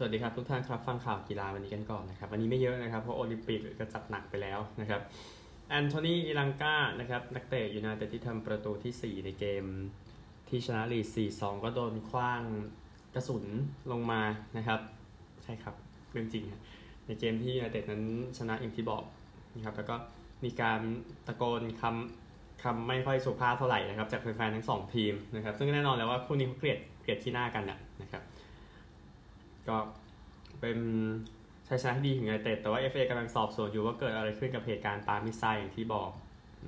สวัสดีครับทุกท่านครับฟังข่าวกีฬาวันนี้กันก่อนนะครับวันนี้ไม่เยอะนะครับเพราะโอลิมปิกก็จัดหนักไปแล้วนะครับแอนโทนีอิลังกานะครับนักเตะยูไนเต็ดที่ทำประตูที่ 4 ในเกมที่ชนะลีด4-2 ก็โดนคว้างกระสุนลงมานะครับใช่ครับเรื่องจริงในเกมที่ยูไนเต็ดนั้นชนะอย่างที่บอกนะครับแล้วก็มีการตะโกนคำคำไม่ค่อยสุภาพเท่าไหร่นะครับจากแฟนๆทั้งสองทีมนะครับซึ่งแน่นอนแล้วว่าคู่นี้เขาเกลียดเกลียดที่หน้ากันนะครับ ก็เป็นชัยชนะที่ดีของยูไนเต็ดแต่ว่า FA กำลังสอบสวนอยู่ว่าเกิดอะไรขึ้นกับเหตุการณ์ปามิไซอย่างที่บอก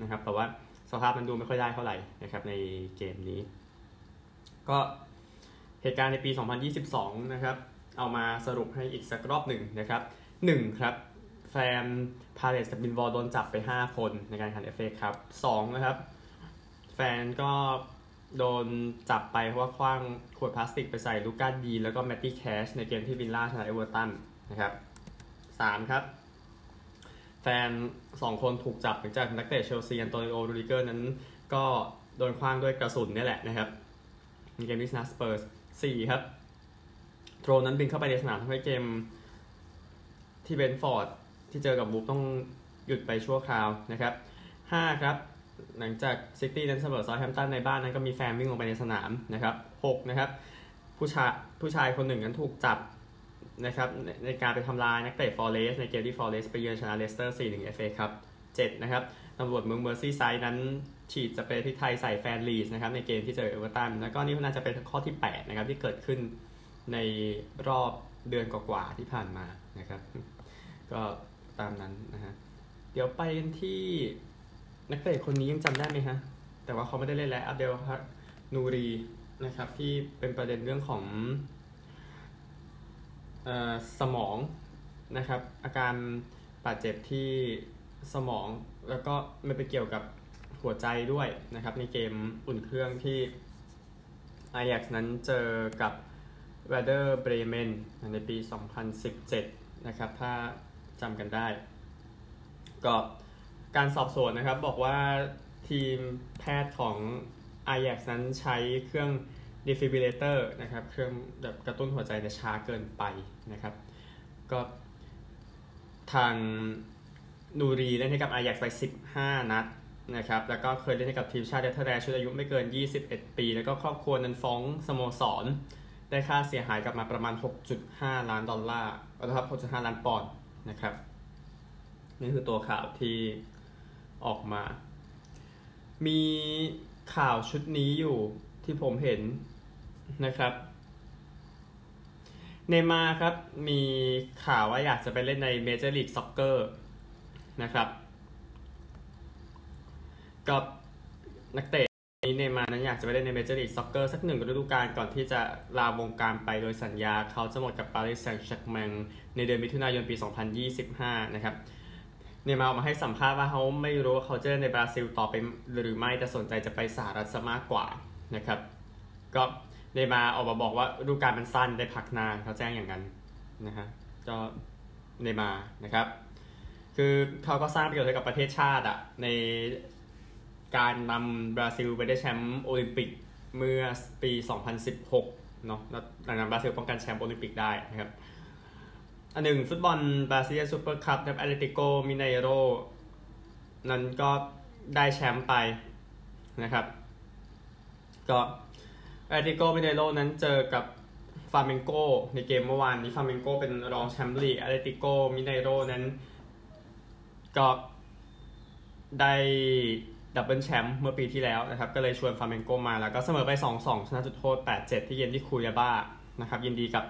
นะครับ แต่ว่าสภาพมันดูไม่ค่อยได้เท่าไหร่นะครับในเกมนี้ ก็เหตุการณ์ในปี 2022 นะครับ เอามาสรุปให้อีกสักรอบหนึ่งนะครับ1ครับแฟนพาเลสกับบินวอลโดนจับไป 5 คนในการแข่งขัน FA ครับ2นะครับ แฟนก็ โดนจับไปเพราะว่าขว้างขวดพลาสติกไปใส่ลูก้าดีญแล้วก็แมตตี้แคชในเกมที่วิลล่าชนะเอเวอร์ตันนะครับ3ครับ แฟน2คนถูกจับหลังจากนักเตะเชลซีอันโตนิโอรูดิเกอร์นั้น ก็โดนขว้างด้วยกระสุนนี่แหละนะครับในเกมที่ชนะสเปอร์ส4ครับโดรนนั้นบินเข้าไปในสนามทำให้เกมที่เบรนท์ฟอร์ดที่เจอกับวูล์ฟต้องหยุดไปชั่วคราวนะครับ5ครับ หลังจากซิตี้นั้นเสมอเซาแธมป์ตันในบ้านนั้นก็มีแฟนวิ่งลงไปในสนามนะครับ6นะครับผู้ชายผู้ชายคนหนึ่งนั้นถูกจับนะครับในในการไปทำร้ายนักเตะฟอร์เรสในเกมที่ฟอร์เรสไปเยือนชนะเลสเตอร์4-1 FA ครับ7นะครับตำรวจเมืองเมอร์ซี่ไซด์นั้นฉีดสเปรย์พริกไทยใส่แฟนลีดส์นะครับในเกมที่เจอเอเวอร์ตันแล้วก็นี่น่าจะเป็นข้อที่8นะครับที่เกิดขึ้นในรอบเดือนกว่าๆที่ผ่านมานะครับ ก็ตามนั้นนะฮะเดี๋ยวไปกันที่ นักเตะคนนี้ยังจำได้ไหมฮะ แต่ว่าเขาไม่ได้เล่นแล้วอับเดลฮักนูรีนะครับ ที่เป็นประเด็นเรื่องของออสมองนะครับ อาการบาดเจ็บที่สมองแล้วก็ไม่ไปเกี่ยวกับหัวใจด้วยนะครับ ในเกมอุ่นเครื่องที่ Ajax นั้นเจอกับ w e เดอร์เบรเมนในปี 2017 นะครับ ถ้าจำกันได้ ก็ การสอบสวนนะครับบอกว่าทีมแพทย์ของ Ajax นั้นใช้เครื่อง defibrillator นะครับ เครื่องแบบกระตุ้นหัวใจแต่ช้าเกินไปนะครับ ก็ทางนูรีเล่นให้กับ Ajax ไป 15 นัดนะครับ แล้วก็เคยเล่นให้กับทีมชาติเนเธอร์แลนด์ชุดอายุไม่เกิน 21 ปี แล้วก็ครอบครัวนั้นฟ้องสโมสร ได้ค่าเสียหายกลับมาประมาณ 6.5 ล้านดอลลาร์นะครับ6.5 ล้านปอนด์นะครับ นี่คือตัวข่าวที่ ออกมา มีข่าวชุดนี้อยู่ที่ผมเห็นนะครับเนย์มาร์ครับมีข่าวว่าอยากจะไปเล่นใน Major League Soccerนะครับ กับนักเตะนี้เนย์มาร์นั้นอยากจะไปเล่นใน Major League Soccer สักหนึ่งฤดูกาลก่อนที่จะลาวงการไปโดยสัญญาเขาจะหมดกับปารีสแซงต์แชร์กแมงในเดือนมิถุนายนปี 2025 นะครับ เนย์มาร์ออกมาให้สัมภาษณ์ว่าเขาไม่รู้ว่าเขาจะเล่นในบราซิลต่อไปหรือไม่แต่สนใจจะไปสหรัฐซะมากกว่านะครับ ก็เนย์มาร์ออกมาบอกว่าฤดูกาลมันสั้นได้พักนานเขาแจ้งอย่างนั้นนะฮะก็เนย์มาร์นะครับ คือเขาก็สร้างประโยชน์ให้กับประเทศชาติอะในการนำบราซิลไปได้แชมป์โอลิมปิกเมื่อปี 2016เนาะหลังจากบราซิลป้องกันแชมป์โอลิมปิกได้นะครับ อันหนึ่งฟุตบอลบราซิลซูเปอร์คัพกับแอตเลติโกมิเนโรนั้นก็ได้แชมป์ไปนะครับ ก็แอตเลติโกมิเนโรนั้นเจอกับฟลาเมงโกในเกมเมื่อวานนี้ฟลาเมงโกเป็นรองแชมป์ลีกแอตเลติโกมิเนโรนั้นก็ได้ double แชมป์เมื่อปีที่แล้วนะครับ ก็เลยชวนฟลาเมงโกมาแล้วก็เสมอไป 2-2 ชนะจุดโทษ 8-7 ที่เกมที่คูยาบ้านะครับ ยินดีกับ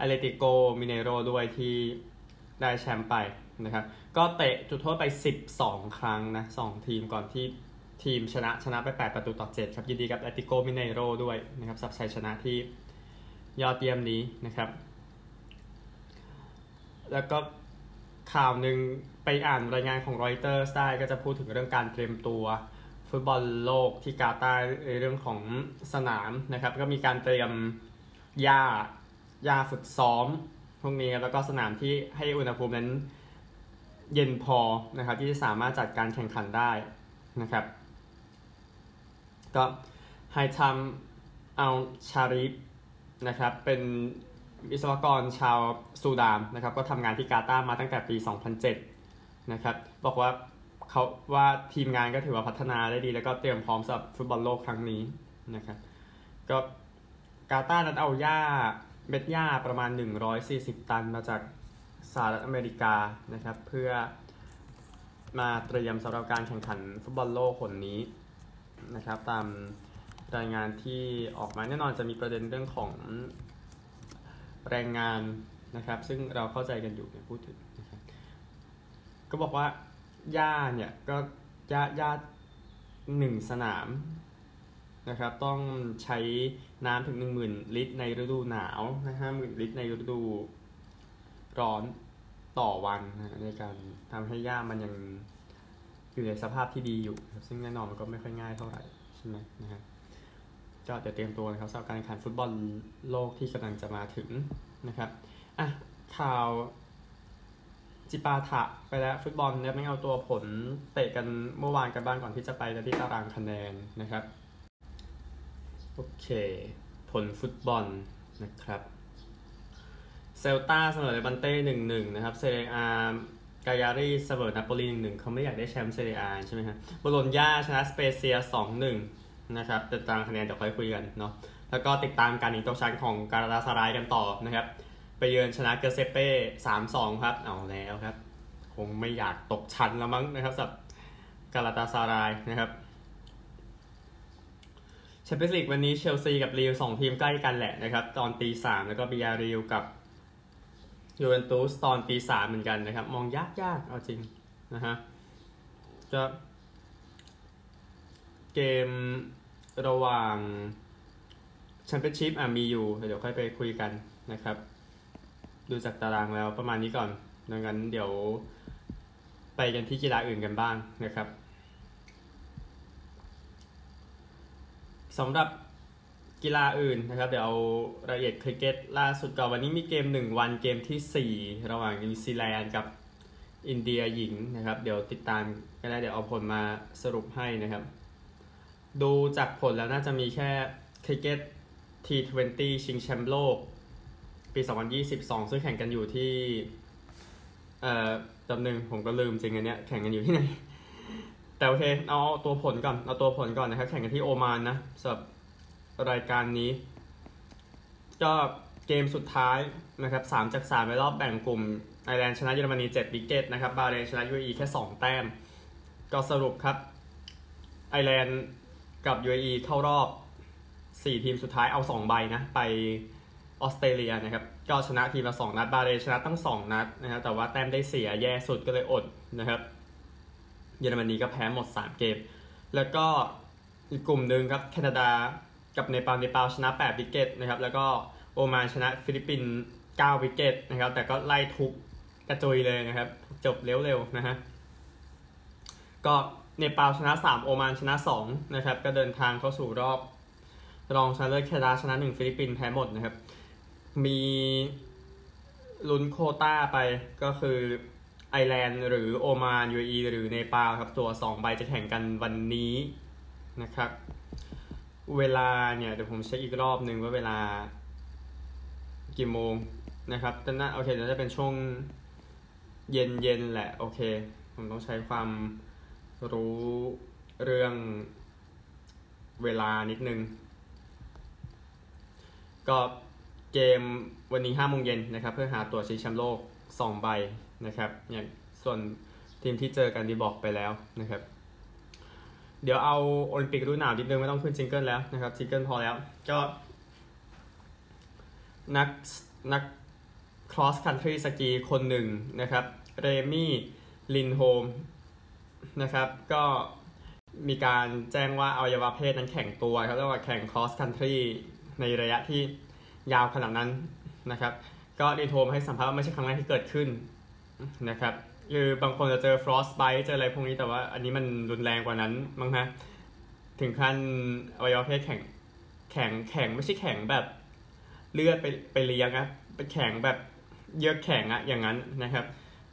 แอตเลติโกมิเนโรด้วยที่ได้แชมป์ไปนะครับ ก็เตะจุดโทษไป 12 ครั้งนะ2ทีมก่อนที่ทีมชนะชนะไป 8 ประตูต่อ 7 ครับยินดีกับอัตเลติโกมิเนโรด้วยนะครับสำหรับชัยชนะที่ยอดเยี่ยมนี้นะครับ แล้วก็ข่าวหนึ่งไปอ่านรายงานของรอยเตอร์ได้ก็จะพูดถึงเรื่องการเตรียมตัวฟุตบอลโลกที่กาตาร์ในเรื่องของสนามนะครับ ก็มีการเตรียมหญ้า หญ้าฝึกซ้อมพวกนี้แล้วก็สนามที่ให้อุณหภูมินั้นเย็นพอนะครับที่จะสามารถจัดการแข่งขันได้นะครับ ก็ไฮทัมเอาชาริฟนะครับเป็นวิศวกรชาวซูดานนะครับก็ทำงานที่กาตาร์มาตั้งแต่ปี 2007นะครับบอกว่าเขาว่าทีมงานก็ถือว่าพัฒนาได้ดี แล้วก็เตรียมพร้อมสำหรับฟุตบอลโลกครั้งนี้นะครับก็กาตาร์นั้นเอาหญ้า เม็ดหญ้าประมาณ 140 ตันมาจากสหรัฐอเมริกานะครับ เพื่อมาเตรียมสำหรับการแข่งขันฟุตบอลโลกคนนี้นะครับ ตามรายงานที่ออกมาแน่นอนจะมีประเด็นเรื่องของแรงงานนะครับ ซึ่งเราเข้าใจกันอยู่เนี่ยพูดถึงนะครับก็บอกว่าหญ้าเนี่ยก็หญ้าหญ้าหนึ่งสนามนะครับ ต้องใช้ น้ำถึง 10,000 ลิตรในฤดูหนาวนะห้าหมื่นลิตรในฤดูร้อนต่อวันนะในการทำให้หญ้ามันยังอยู่ในสภาพที่ดีอยู่ ซึ่งแน่นอนมันก็ไม่ค่อยง่ายเท่าไหร่ใช่ไหมนะครับก็เดี๋ยวเตรียมตัวนะครับสำหรับการแข่งขันฟุตบอลโลกที่กำลังจะมาถึงนะครับอะข่าวจิปาถะไปแล้วฟุตบอลเนี่ยไม่เอาตัวผลเตะกันเมื่อวานกันบ้างก่อนที่จะไปกันที่ตารางคะแนนนะครับ โอเค ผลฟุตบอลนะครับเซลตาเสมอเลบันเต้หนึ่งหนึ่งนะครับเซเรียอากายารีเสมอนาโปลีหนึ่งหนึ่งเขาไม่อยากได้แชมป์เซเรียอาใช่ไหมครับโบโลญญาชนะสเปเซียสองหนึ่งนะครับติดตามคะแนนเดี๋ยวค่อยคุยกันเนาะแล้วก็ติดตามการหนีตกชั้นของการาตาสรายกันต่อนะครับ ไปเยือนชนะเกเซเป้สามสองครับเอาแล้วครับ คงไม่อยากตกชั้นแล้วมั้งนะครับสับการาตาสารายนะครับ มเปี้ยนส์ลีกวันนี้เชลซีกับรีวสองทีมใกล้กันแหละนะครับ ตอนตีสามแล้วก็บียาริวกับยูเวนตุสตอนตีสามเหมือนกันนะครับ มองยากยากเอาจริงนะฮะจะเกมระหว่างแชมเปี้ยนชิพอะมีอยู่ เดี๋ยวค่อยไปคุยกันนะครับ ดูจากตารางแล้วประมาณนี้ก่อนดังนั้นเดี๋ยวไปกันที่กีฬาอื่นกันบ้างนะครับ สำหรับกีฬาอื่นนะครับ เดี๋ยวเอารายละเอียดคริกเก็ตล่าสุดก่อนวันนี้มีเกม 1 วันเกมที่ 4 ระหว่างนิวซีแลนด์กับอินเดียหญิงนะครับ เดี๋ยวติดตามก็ได้เดี๋ยวเอาผลมาสรุปให้นะครับ ดูจากผลแล้วน่าจะมีแค่คริกเก็ต T20 ชิงแชมป์โลก ปี 2022 ซึ่งแข่งกันอยู่ที่ เอ่อจำหนึ่งผมก็ลืมจริงอันเนี้ยแข่งกันอยู่ที่ไหน แต่โอเคเอาตัวผลก่อนเอาตัวผลก่อนนะครับ แข่งกันที่โอมานนะสำหรับรายการนี้ ก็เกมสุดท้ายนะครับ3จาก3ในรอบแบ่งกลุ่มไอร์แลนด์ชนะเยอรมนี7 wicket นะครับบาห์เรนชนะ UAE แค่2แต้ม ก็สรุปครับไอร์แลนด์กับ UAE เข้ารอบ4ทีมสุดท้ายเอา2ใบนะไปออสเตรเลียนะครับก็ชนะทีมละ2นัดบาห์เรนชนะตั้ง2นัดนะครับแต่ว่าแต้มได้เสียแย่สุดก็เลยอดนะครับ เยอรมนีก็แพ้หมด 3 เกม แล้วก็อีกกลุ่มหนึ่งครับแคนาดากับเนปาลเนปาลชนะ8 wicket นะครับแล้วก็โอมานชนะฟิลิปปินส์9 wicket นะครับแต่ก็ไล่ทุบกระจุยเลยนะครับ จบเร็วๆนะฮะก็เนปาลชนะ 3 โอมานชนะ2นะครับก็เดินทางเข้าสู่รอบ รองชนะเลิศแคนาดาชนะ 1 ฟิลิปปินส์แพ้หมดนะครับ มีลุ้นโควตาไปก็คือ ไอร์แลนด์หรือโอมาน UAE หรือเนปาลครับ ตัว 2 ใบจะแข่งกันวันนี้นะครับ เวลาเนี่ยเดี๋ยวผมเช็คอีกรอบหนึ่งว่าเวลากี่โมงนะครับแต่น่าโอเคน่าจะเป็นช่วงเย็นเย็นแหละ โอเค ผมต้องใช้ความรู้เรื่องเวลานิดนึง ก็เกมวันนี้5โมงเย็นนะครับ เพื่อหาตัวชิงแชมป์โลก 2 ใบ นะครับอย่างส่วนทีมที่เจอกันดีบอกไปแล้วนะครับ เดี๋ยวเอาโอลิมปิกฤดูหนาวนิดนึงไม่ต้องขึ้น jingle แล้วนะครับ jingle พอแล้วก็ นักนัก cross country สกีคนหนึ่งนะครับเรมี่ลินด์โฮล์มนะครับก็มีการแจ้งว่าอวัยวะเพศนั้นแข็งตัวครับเรียกว่าแข่ง cross country ในระยะที่ยาวขนาดนั้นนะครับ ก็ลินโฮมให้สัมภาษณ์ว่าไม่ใช่ครั้งแรกที่เกิดขึ้น นะครับคือบางคนจะเจอ frostbite เจออะไรพวกนี้แต่ว่าอันนี้มันรุนแรงกว่านั้นมั้งฮะถึงขั้นอวัยวะเพศแข็งแข็งแข็งไม่ใช่แข็งแบบเลือดไปไปเลี้ยงอะเป็นแข็งแบบเยือกแข็งอะอย่างนั้นนะครับ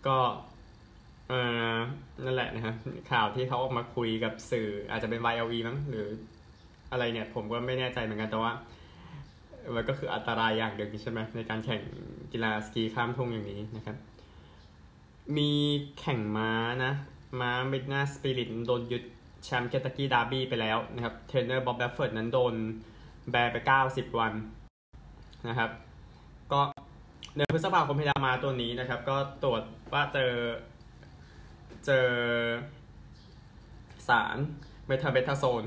ก็เออนั่นแหละนะครับข่าวที่เขาออกมาคุยกับสื่ออาจจะเป็น YLV มั้งหรืออะไรเนี่ยผมก็ไม่แน่ใจเหมือนกันแต่ว่ามันก็คืออันตรายอย่างหนึ่งใช่ไหมในการแข่งกีฬาสกีข้ามทุ่งอย่างนี้นะครับ มีแข่งม้านะ ม้าเมดินาสปิริตโดนยึดแชมป์เคนตักกี้ดาร์บี้ไปแล้วนะครับ เทรนเนอร์บ๊อบแบฟเฟิร์ตนั้นโดนแบนไป 90 วันนะครับ ก็เดือนพฤษภาคมที่แล้วม้าตัวนี้นะครับ ก็ตรวจว่าเจอเจอสารเบตาเมทาโซน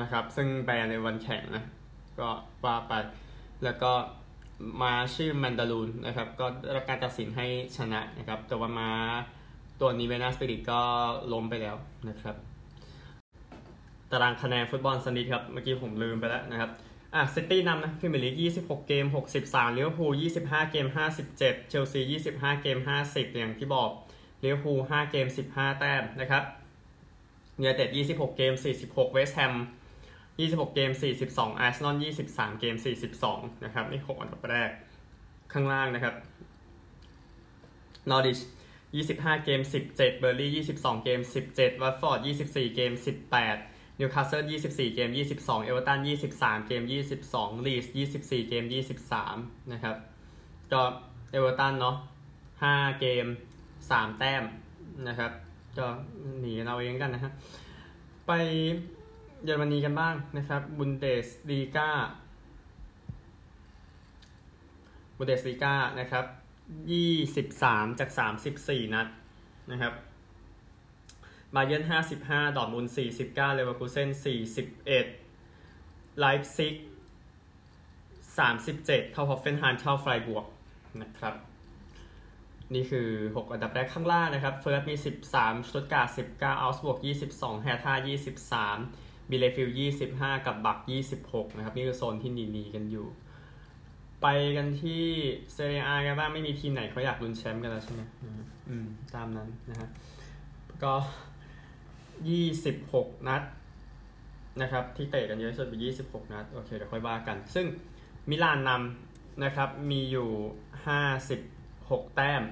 นะครับ ซึ่งแบนในวันแข่งนะ ก็ว่าไปแล้วก็ ม้าชื่อแมนดาลูนนะครับก็ได้รับการตัดสินให้ชนะนะครับ แต่ว่าม้าตัวนี้เมดินาสปิริตก็ล้มไปแล้วนะครับ ตารางคะแนนฟุตบอลสักนิดครับ เมื่อกี้ผมลืมไปแล้วนะครับอะซิตี้นำนะพรีเมียร์ลีก 26 เกม 63ลิเวอร์พูล25 เกม 57 เชลซี 25 เกม 50 อย่างที่บอกลิเวอร์พูล5เกม 15 แต้มนะครับยูไนเต็ด 26 เกม 46 เวสต์แฮม 26 เกม 42 อาร์เซนอล 23 เกม 42 นะครับ นี่ 6 อันดับแรก ข้างล่างนะครับนอริช25 เกม 17 เบิร์นลีย์ 22 เกม 17 วัตฟอร์ด 24 เกม 18 นิวคาสเซิล 24 เกม 22 เอเวอร์ตัน 23 เกม 22 ลีส 24 เกม 23 นะครับ ก็เอเวอร์ตันเนาะ 5 เกม 3 แต้มนะครับ ก็หนีเราเองกันนะฮะ ไป เยอรมนีกันบ้างนะครับบุนเดสลีกาบุนเดสลีกานะครับ23จาก34นัดนะครับบาเยิร์น55ดอร์ทมุนด์49เลเวอร์คูเซน41ไลป์ซิก37เท่าฮอฟเฟนไฮม์เท่าไฟร์บวร์กนะครับ นี่คือ 6 อันดับแรกข้างล่างนะครับ เฟือร์ธมี 13สตุตการ์ด19เอาก์สบวร์ก22 แฮร์ธ่า 23 บีเลเฟลด์25กลัดบัค26นะครับ นี่คือโซนที่หนีๆกันอยู่ ไปกันที่เซเรียอากันบ้างไม่มีทีมไหนเขาอยากลุ้นแชมป์กันแล้วใช่ไหมอืม ตามนั้นนะฮะก็26นัดนะครับ ที่เตะกันเยอะสุดไป26นัด โอเค เดี๋ยวค่อยว่ากัน ซึ่งมิลานนำนะครับ มีอยู่56แต้ม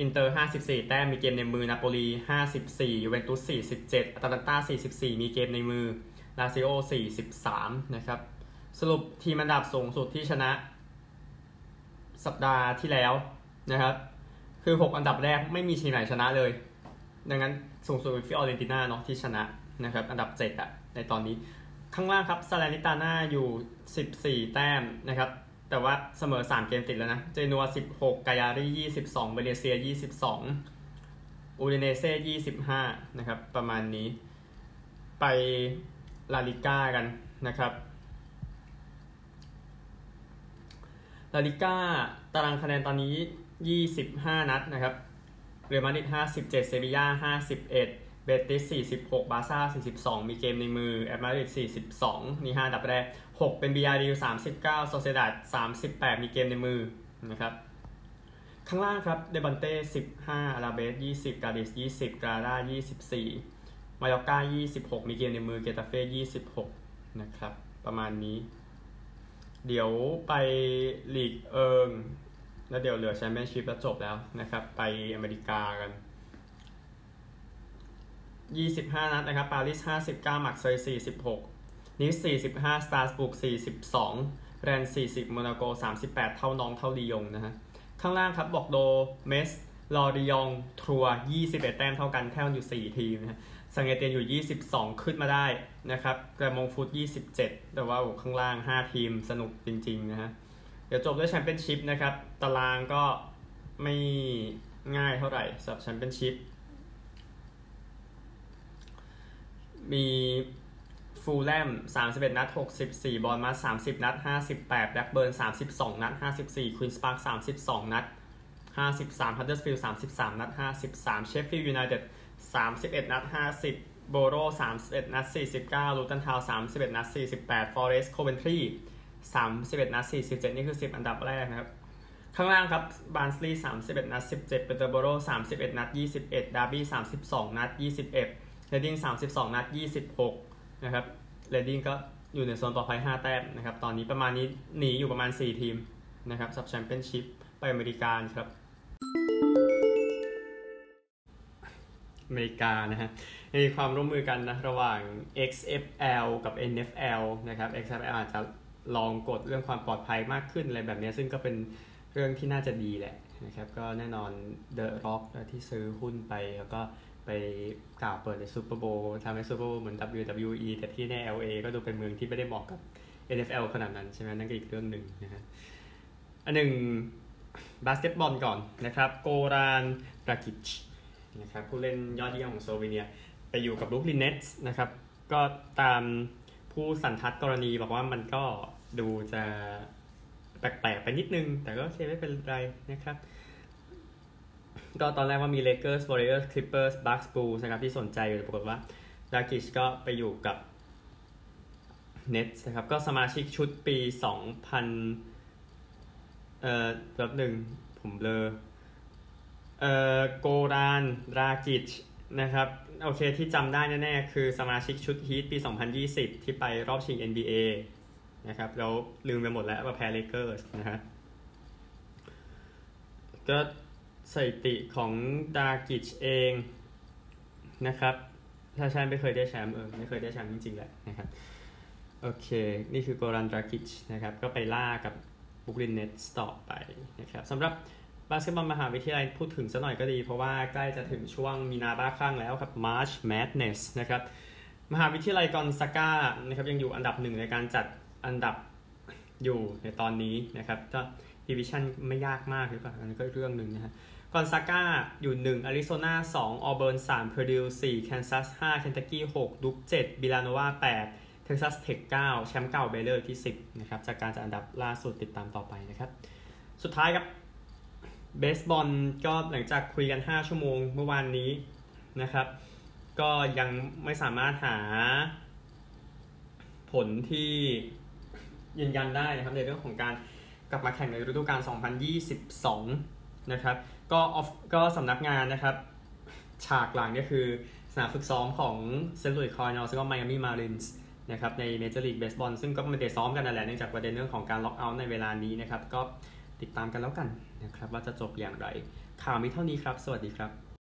อินเตอร์ 54 แต้ม มีเกมในมือ นาโปลี 54 ยูเวนตุส 47อตาลันตา 44 มีเกมในมือ ลาซิโอ 43 นะครับ สรุปทีมอันดับสูงสุดที่ชนะ สัปดาห์ที่แล้วนะครับ คือ 6 อันดับแรกไม่มีทีมไหนชนะเลย ดังนั้นสูงสุดเป็นฟิออเรนติน่าเนาะที่ชนะนะครับ อันดับ 7อะในตอนนี้ ข้างล่างครับซาแลร์นิตาน่าอยู่ 14 แต้มนะครับ แต่ว่าเสมอ 3 เกมติดแล้วนะ เจนัว 16 กายารี่ 22 เวเนเซีย 22 อูดิเนเซ่25 นะครับ ประมาณนี้ ไปลาลิก้ากันนะครับลาลิก้าตารางคะแนนตอนนี้ 25 นัดนะครับ เรอัลมาดริด57 เซบีย่า51 เบติส46 บาร์ซ่า42 มีเกมในมือแอตมาดริด42 นี่5อันดับแรก 6 เป็นบียาร์เรอัล39โซเซียดาด38 มีเกมในมือนะครับ ข้างล่างครับ เลบันเต้ 15อลาเบส20 กาดิส20 กรานาดา24 มายอร์กา26 มีเกมในมือ เกตาเฟ่26 นะครับ ประมาณนี้ เดี๋ยวไปลีกเอิง แล้วเดี๋ยวเหลือแชมเปี้ยนชิพแล้วจบแล้วนะครับ ไปอเมริกากัน 25 นัดนะครับ ปารีส 59 มาร์กเซย46 นีซ 45 สตราสบูร์ก 42 แรนส์ 40 โมนาโก 38 เท่าล็องส์เท่าลียงนะฮะ ข้างล่างครับบอกโด เมส ลอริยอง ทัว21 แต้มเท่ากันแท่งอยู่ 4 ทีมนะฮะแซงต์เอเตียนอยู่ 22 ขึ้นมาได้นะครับแกลร์มงต์ฟุต 27 แต่ว่าข้างล่าง 5 ทีมสนุกจริงๆนะฮะ เดี๋ยวจบด้วยแชมเปี้ยนชิพนะครับ ตารางก็ไม่ง่ายเท่าไหร่สำหรับแชมเปี้ยนชิพ มีฟูแล่ม31 นัด 64 บอร์นมัธ 30 นัด 58แบล็กเบิร์น 32 นัด 54 ควีนสปาร์ค32 นัด 53ฮัตเดอร์สฟิลด์33 นัด 53 เชฟฟิลด์ยูไนเต็ด 31 นัด 50 โบโร31 นัด 49 ลูตันทาว31 นัด 48 ฟอเรสต์โคเวนทรี31 นัด 47 นี่คือ 10 อันดับแรกนะครับ ข้างล่างครับบาร์นสลีย์31 นัด 17เปเตอร์โบโร31 นัด 21 ดาร์บี้ 32 นัด 21 เรดดิ้ง32 นัด 26 นะครับเรดดิ้งก็อยู่ในโซนปลอดภัย 5 แต้มนะครับ ตอนนี้ประมาณนี้หนีอยู่ประมาณ 4 ทีมนะครับสำหรับแชมเปี้ยนชิพไปอเมริกาครับ อเมริกานะฮะมีความร่วมมือกันนะระหว่าง XFL กับ NFL นะครับ XFL อาจจะลองกดเรื่องความปลอดภัยมากขึ้นอะไรแบบนี้ซึ่งก็เป็นเรื่องที่น่าจะดีแหละนะครับ ก็แน่นอน The Rock ที่ซื้อหุ้นไปแล้วก็ ไปกล่าวเปิดในซูเปอร์โบวล์ทำให้ซูเปอร์โบวล์เหมือน WWE แต่ที่ใน LA ก็ดูเป็นเมืองที่ไม่ได้เหมาะกับ NFL ขนาดนั้นใช่ไหมนั่นก็อีกเรื่องหนึ่งนะฮะอันหนึ่งบาสเกตบอลก่อนนะครับ โกรานดรากิชนะครับผู้เล่นยอดเยี่ยมของสโลวีเนีย ไปอยู่กับบรูคลินเน็ตส์นะครับ ก็ตามผู้สันทัดกรณีบอกว่ามันก็ดูจะแปลกๆไปนิดนึง แต่ก็โอเคไม่เป็นไรนะครับ ก็ตอนแรกว่ามี Lakers Warriors Clippers Bucks Bulls นะครับที่สนใจอยู่แต่ปรากฏว่าดากิชก็ไปอยู่กับ Nets นะครับ ก็สมาชิกชุดปี 2000 เอ่อแบบหนึ่งผมเลอเอ่อโกรานรากิชนะครับ โอเคที่จำได้แน่ๆ คือสมาชิกชุดฮีทปี 2020 ที่ไปรอบชิง NBA นะครับแล้วลืมไปหมดแล้วว่าแพ้เลเกอร์สนะฮะก็ สถิติของดรากิชเองนะครับถ้าใช่ไม่เคยได้แชมป์เออไม่เคยได้แชมป์จริงๆแหละนะครับโอเค นี่คือโกรันดรากิชนะครับ ก็ไปล่ากับบรูคลินเน็ตส์ต่อไปนะครับสำหรับบาสเกตบอลมหาวิทยาลัยพูดถึงสักหน่อยก็ดี เพราะว่าใกล้จะถึงช่วงมีนาบ้าคลั่งแล้วครับ March Madness นะครับ มหาวิทยาลัยกอนซาก้านะครับยังอยู่อันดับหนึ่งในการจัดอันดับอยู่ในตอนนี้นะครับถ้า ดิวิชันไม่ยากมากหรือเปล่าอันนี้ก็เรื่องหนึ่งนะฮะกอนซาก้าอยู่ 1 อาริโซนา2ออเบิร์น3เพอร์ดิว4แคนซัส5เคนตักกี้6ดุ๊ก7วิลลาโนวา8เท็กซัสเทค9แชมป์เก่าเบเลอร์ที่ 10 นะครับ จากการจัดอันดับล่าสุดติดตามต่อไปนะครับ สุดท้ายครับเบสบอลก็หลังจากคุยกัน 5 ชั่วโมงเมื่อวานนี้นะครับ ก็ยังไม่สามารถหาผลที่ยืนยันได้นะครับในเรื่องของการ กลับมาแข่งในฤดูกาล 2022 นะครับ ก็ออฟก็สำนักงานนะครับ ฉากหลังเนี่ยคือสนามฝึกซ้อมของเซนต์หลุยส์คาร์ดินัลส์แล้วก็ไมอามี่มาร์ลินส์นะครับในเมเจอร์ลีกเบสบอลซึ่งก็ไม่ได้ซ้อมกันนั่นแหละเนื่องจากประเด็นเรื่องของการ lockout ในเวลานี้นะครับ ก็ติดตามกันแล้วกันนะครับว่าจะจบอย่างไร ข่าวมีเท่านี้ครับ สวัสดีครับ